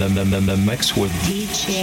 the, the, the, the mix with DJ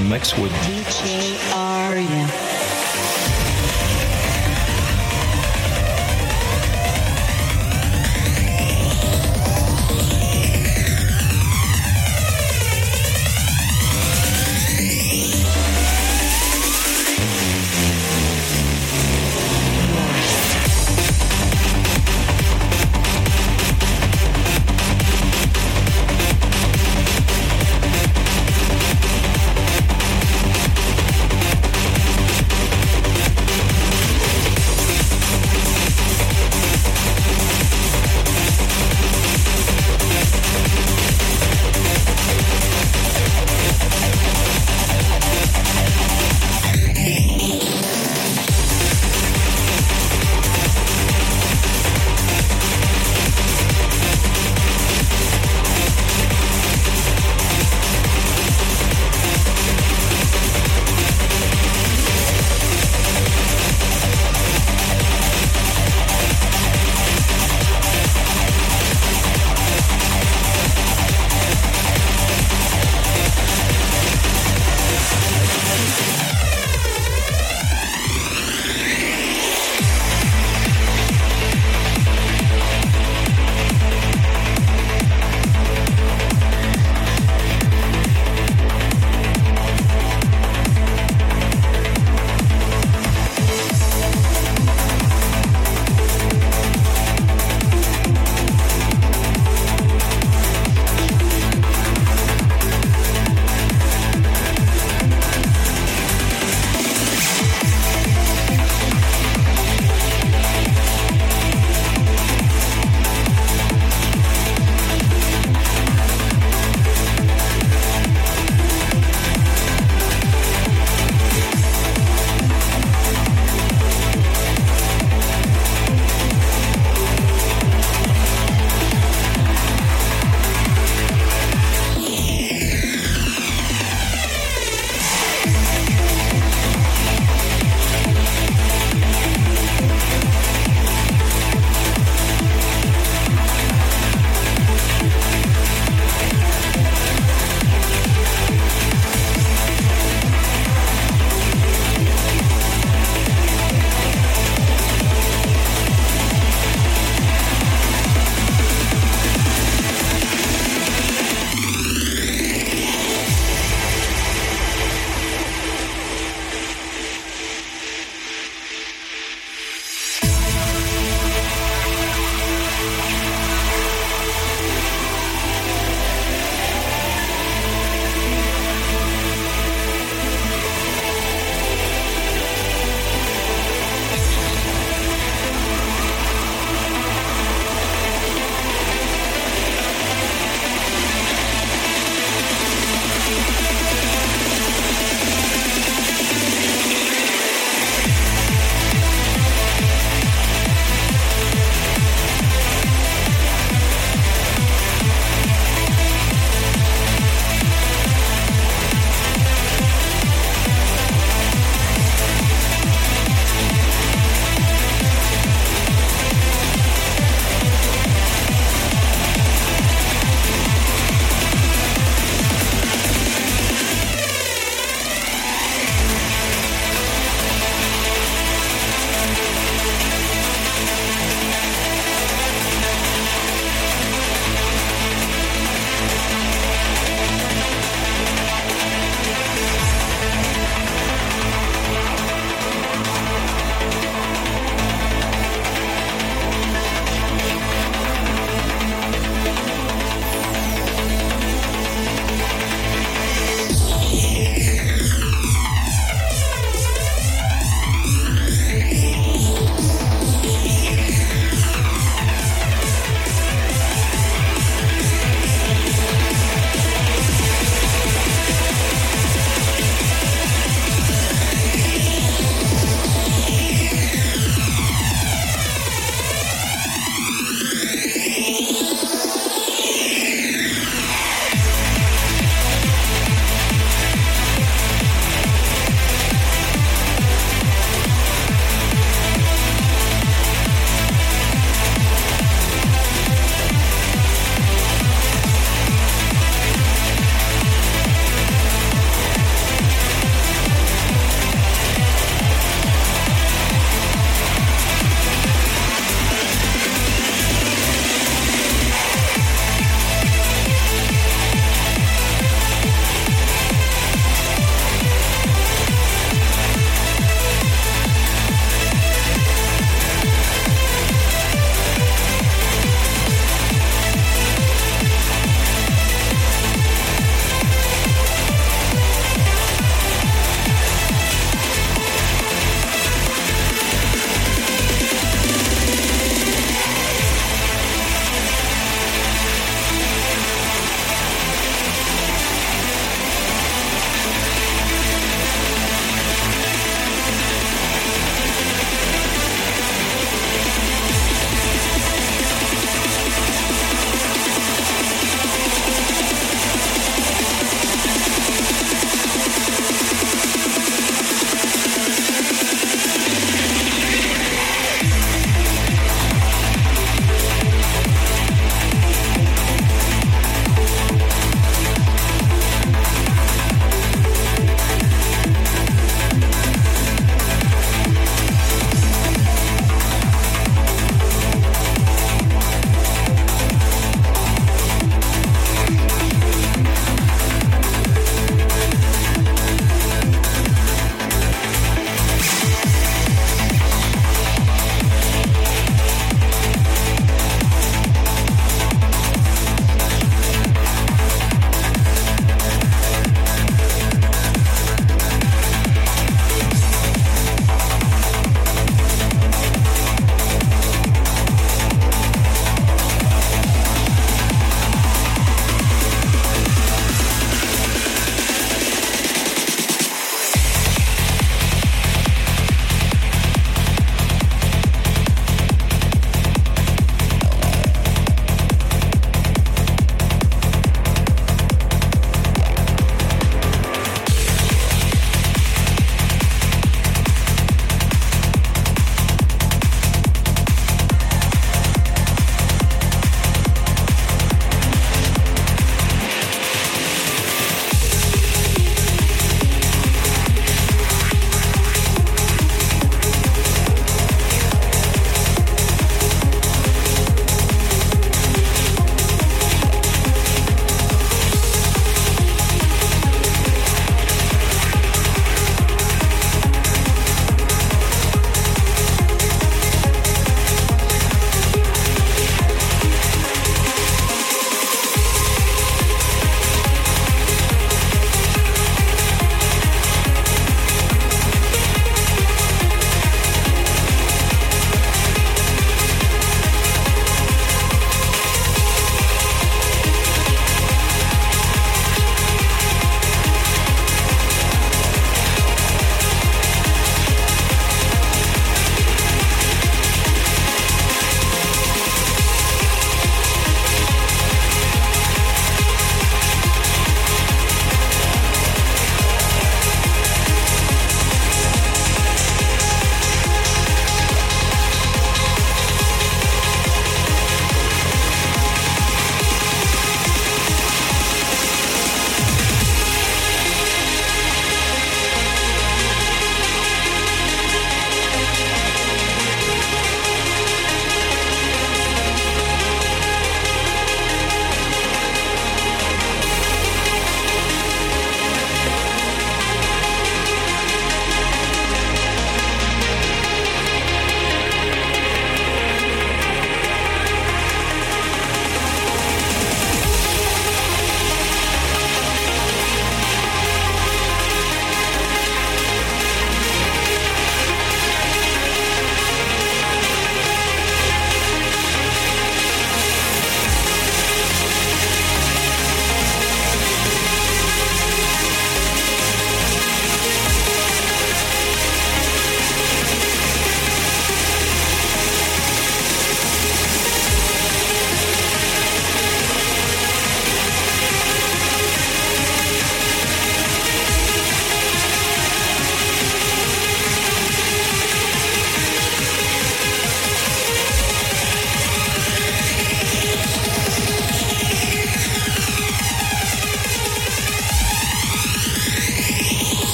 mix with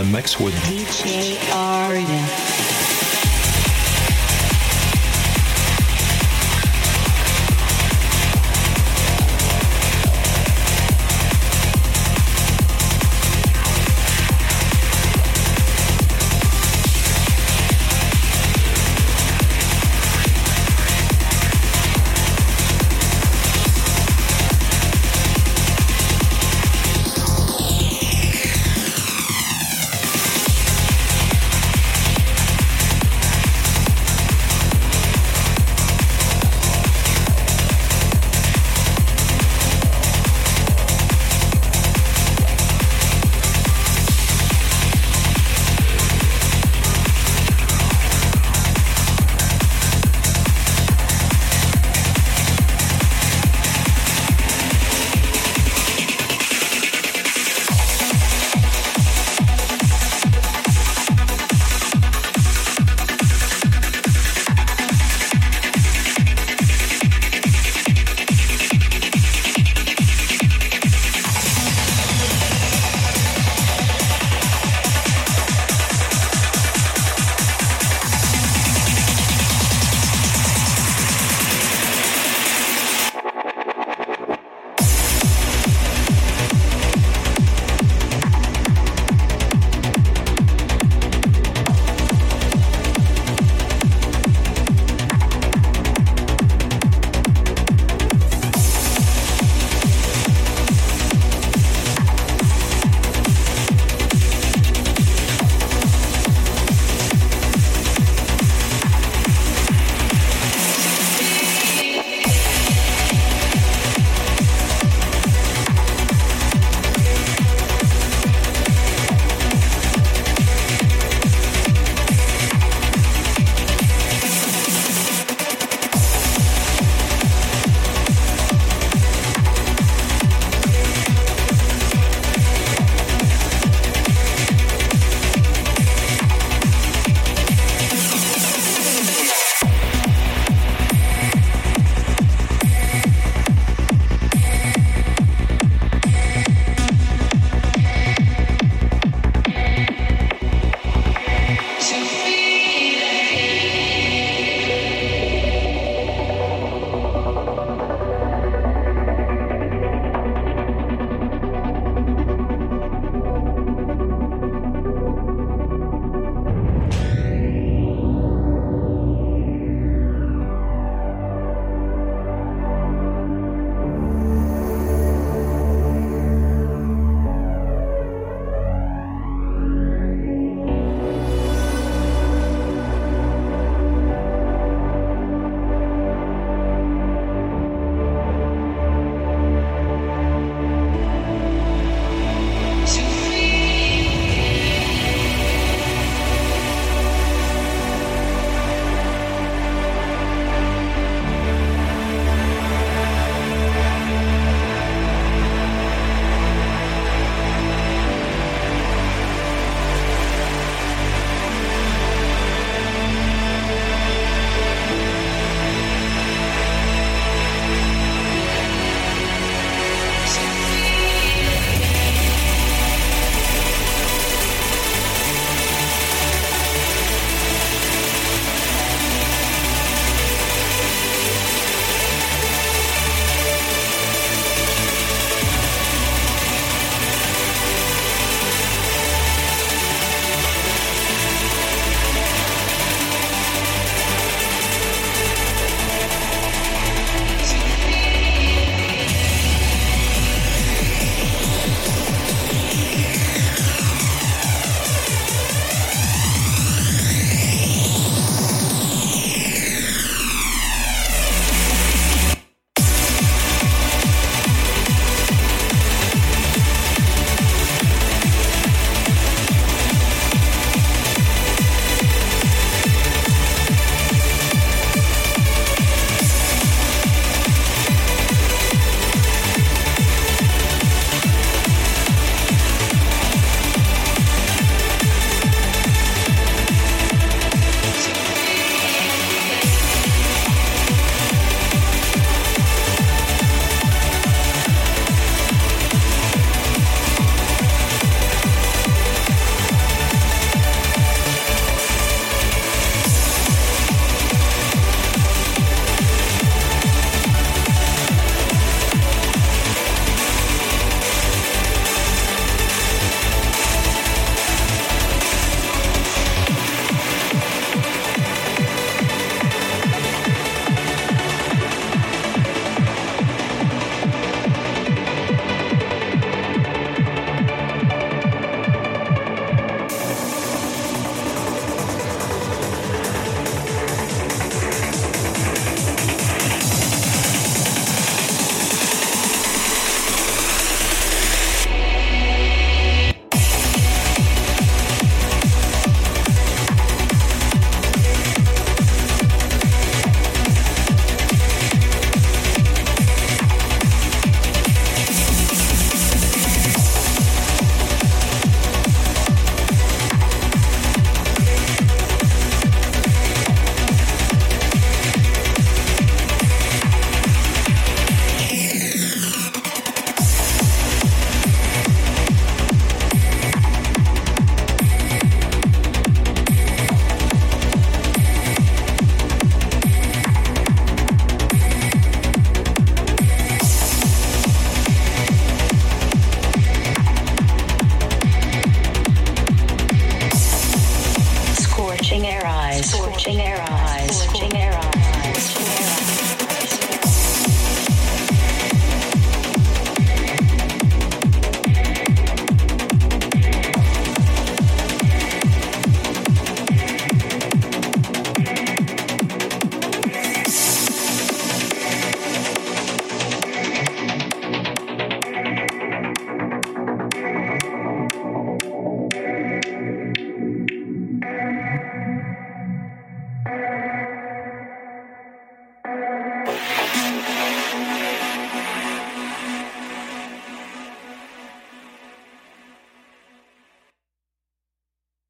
the mix with DJ.